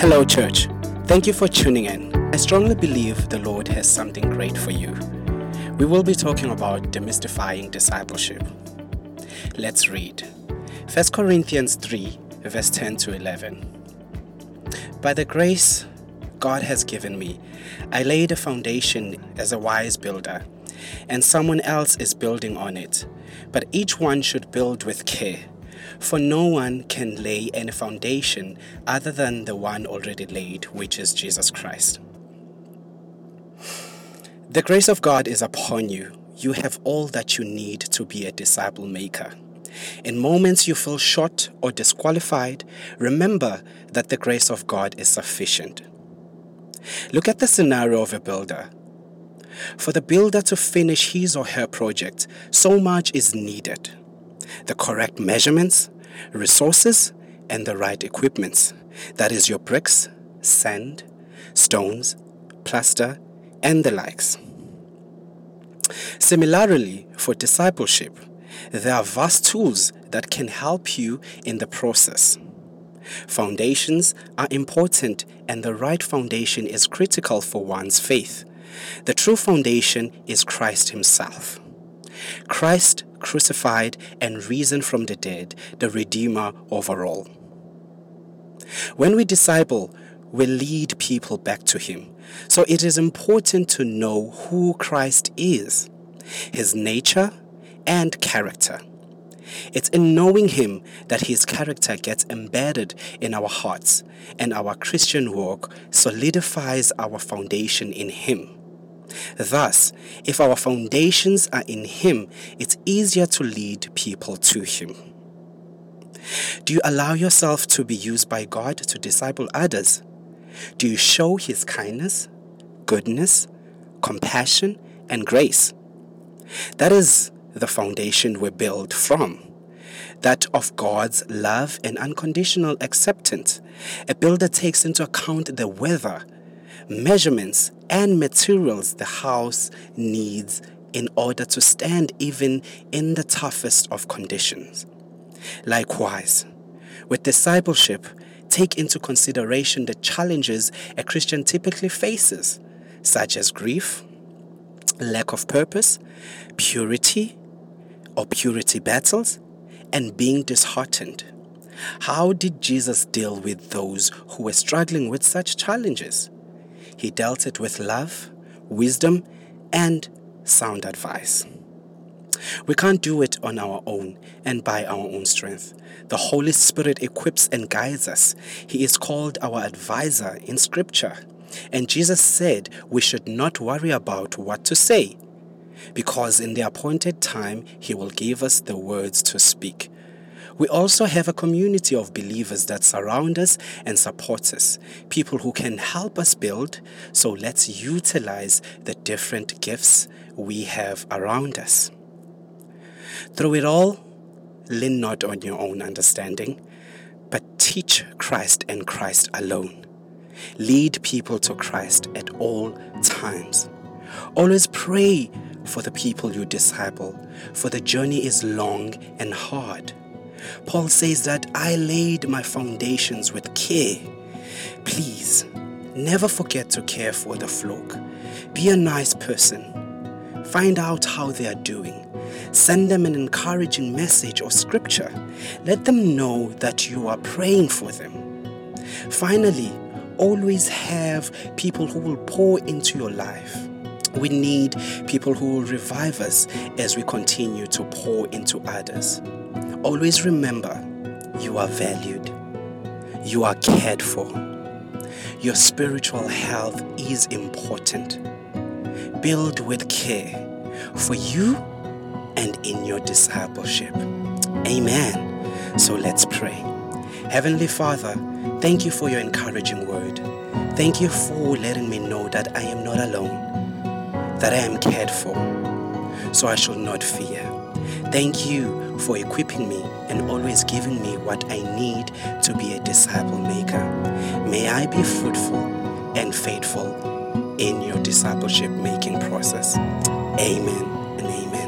Hello, church. Thank you for tuning in. I strongly believe the Lord has something great for you. We will be talking about demystifying discipleship. Let's read 1 Corinthians 3, verse 10 to 11. By the grace God has given me, I laid a foundation as a wise builder, and someone else is building on it. But each one should build with care. For no one can lay any foundation other than the one already laid, which is Jesus Christ. The grace of God is upon you. You have all that you need to be a disciple maker. In moments you feel short or disqualified, remember that the grace of God is sufficient. Look at the scenario of a builder. For the builder to finish his or her project, so much is needed the correct measurements, resources, and the right equipments. That is your bricks, sand, stones, plaster, and the likes. Similarly, for discipleship, there are vast tools that can help you in the process. Foundations are important, and the right foundation is critical for one's faith. The true foundation is Christ Himself. Christ crucified and risen from the dead, the Redeemer over all. When we disciple, we lead people back to Him. So it is important to know who Christ is, His nature, and character. It's in knowing Him that His character gets embedded in our hearts, and our Christian walk solidifies our foundation in Him. Thus, if our foundations are in Him, it's easier to lead people to Him. Do you allow yourself to be used by God to disciple others? Do you show His kindness, goodness, compassion, and grace? That is the foundation we build from. That of God's love and unconditional acceptance. A builder takes into account the weather, measurements, and materials the house needs in order to stand even in the toughest of conditions. Likewise, with discipleship, take into consideration the challenges a Christian typically faces, such as grief, lack of purpose, purity or purity battles, and being disheartened. How did Jesus deal with those who were struggling with such challenges? He dealt it with love, wisdom, and sound advice. We can't do it on our own and by our own strength. The Holy Spirit equips and guides us. He is called our advisor in Scripture. And Jesus said we should not worry about what to say, because in the appointed time He will give us the words to speak. We also have a community of believers that surround us and support us, people who can help us build. So let's utilize the different gifts we have around us. Through it all, lean not on your own understanding, but teach Christ and Christ alone. Lead people to Christ at all times. Always pray for the people you disciple, for the journey is long and hard. Paul says that I laid my foundations with care. Please, never forget to care for the flock. Be a nice person. Find out how they are doing. Send them an encouraging message or scripture. Let them know that you are praying for them. Finally, always have people who will pour into your life. We need people who will revive us as we continue to pour into others. Always remember you are valued, you are cared for. Your spiritual health is important. Build with care for you and in your discipleship. Amen. So let's pray. Heavenly Father, thank you for your encouraging word. Thank you for letting me know that I am not alone, that I am cared for, so I shall not fear. Thank you for equipping me and always giving me what I need to be a disciple maker. May I be fruitful and faithful in your discipleship making process. Amen and amen.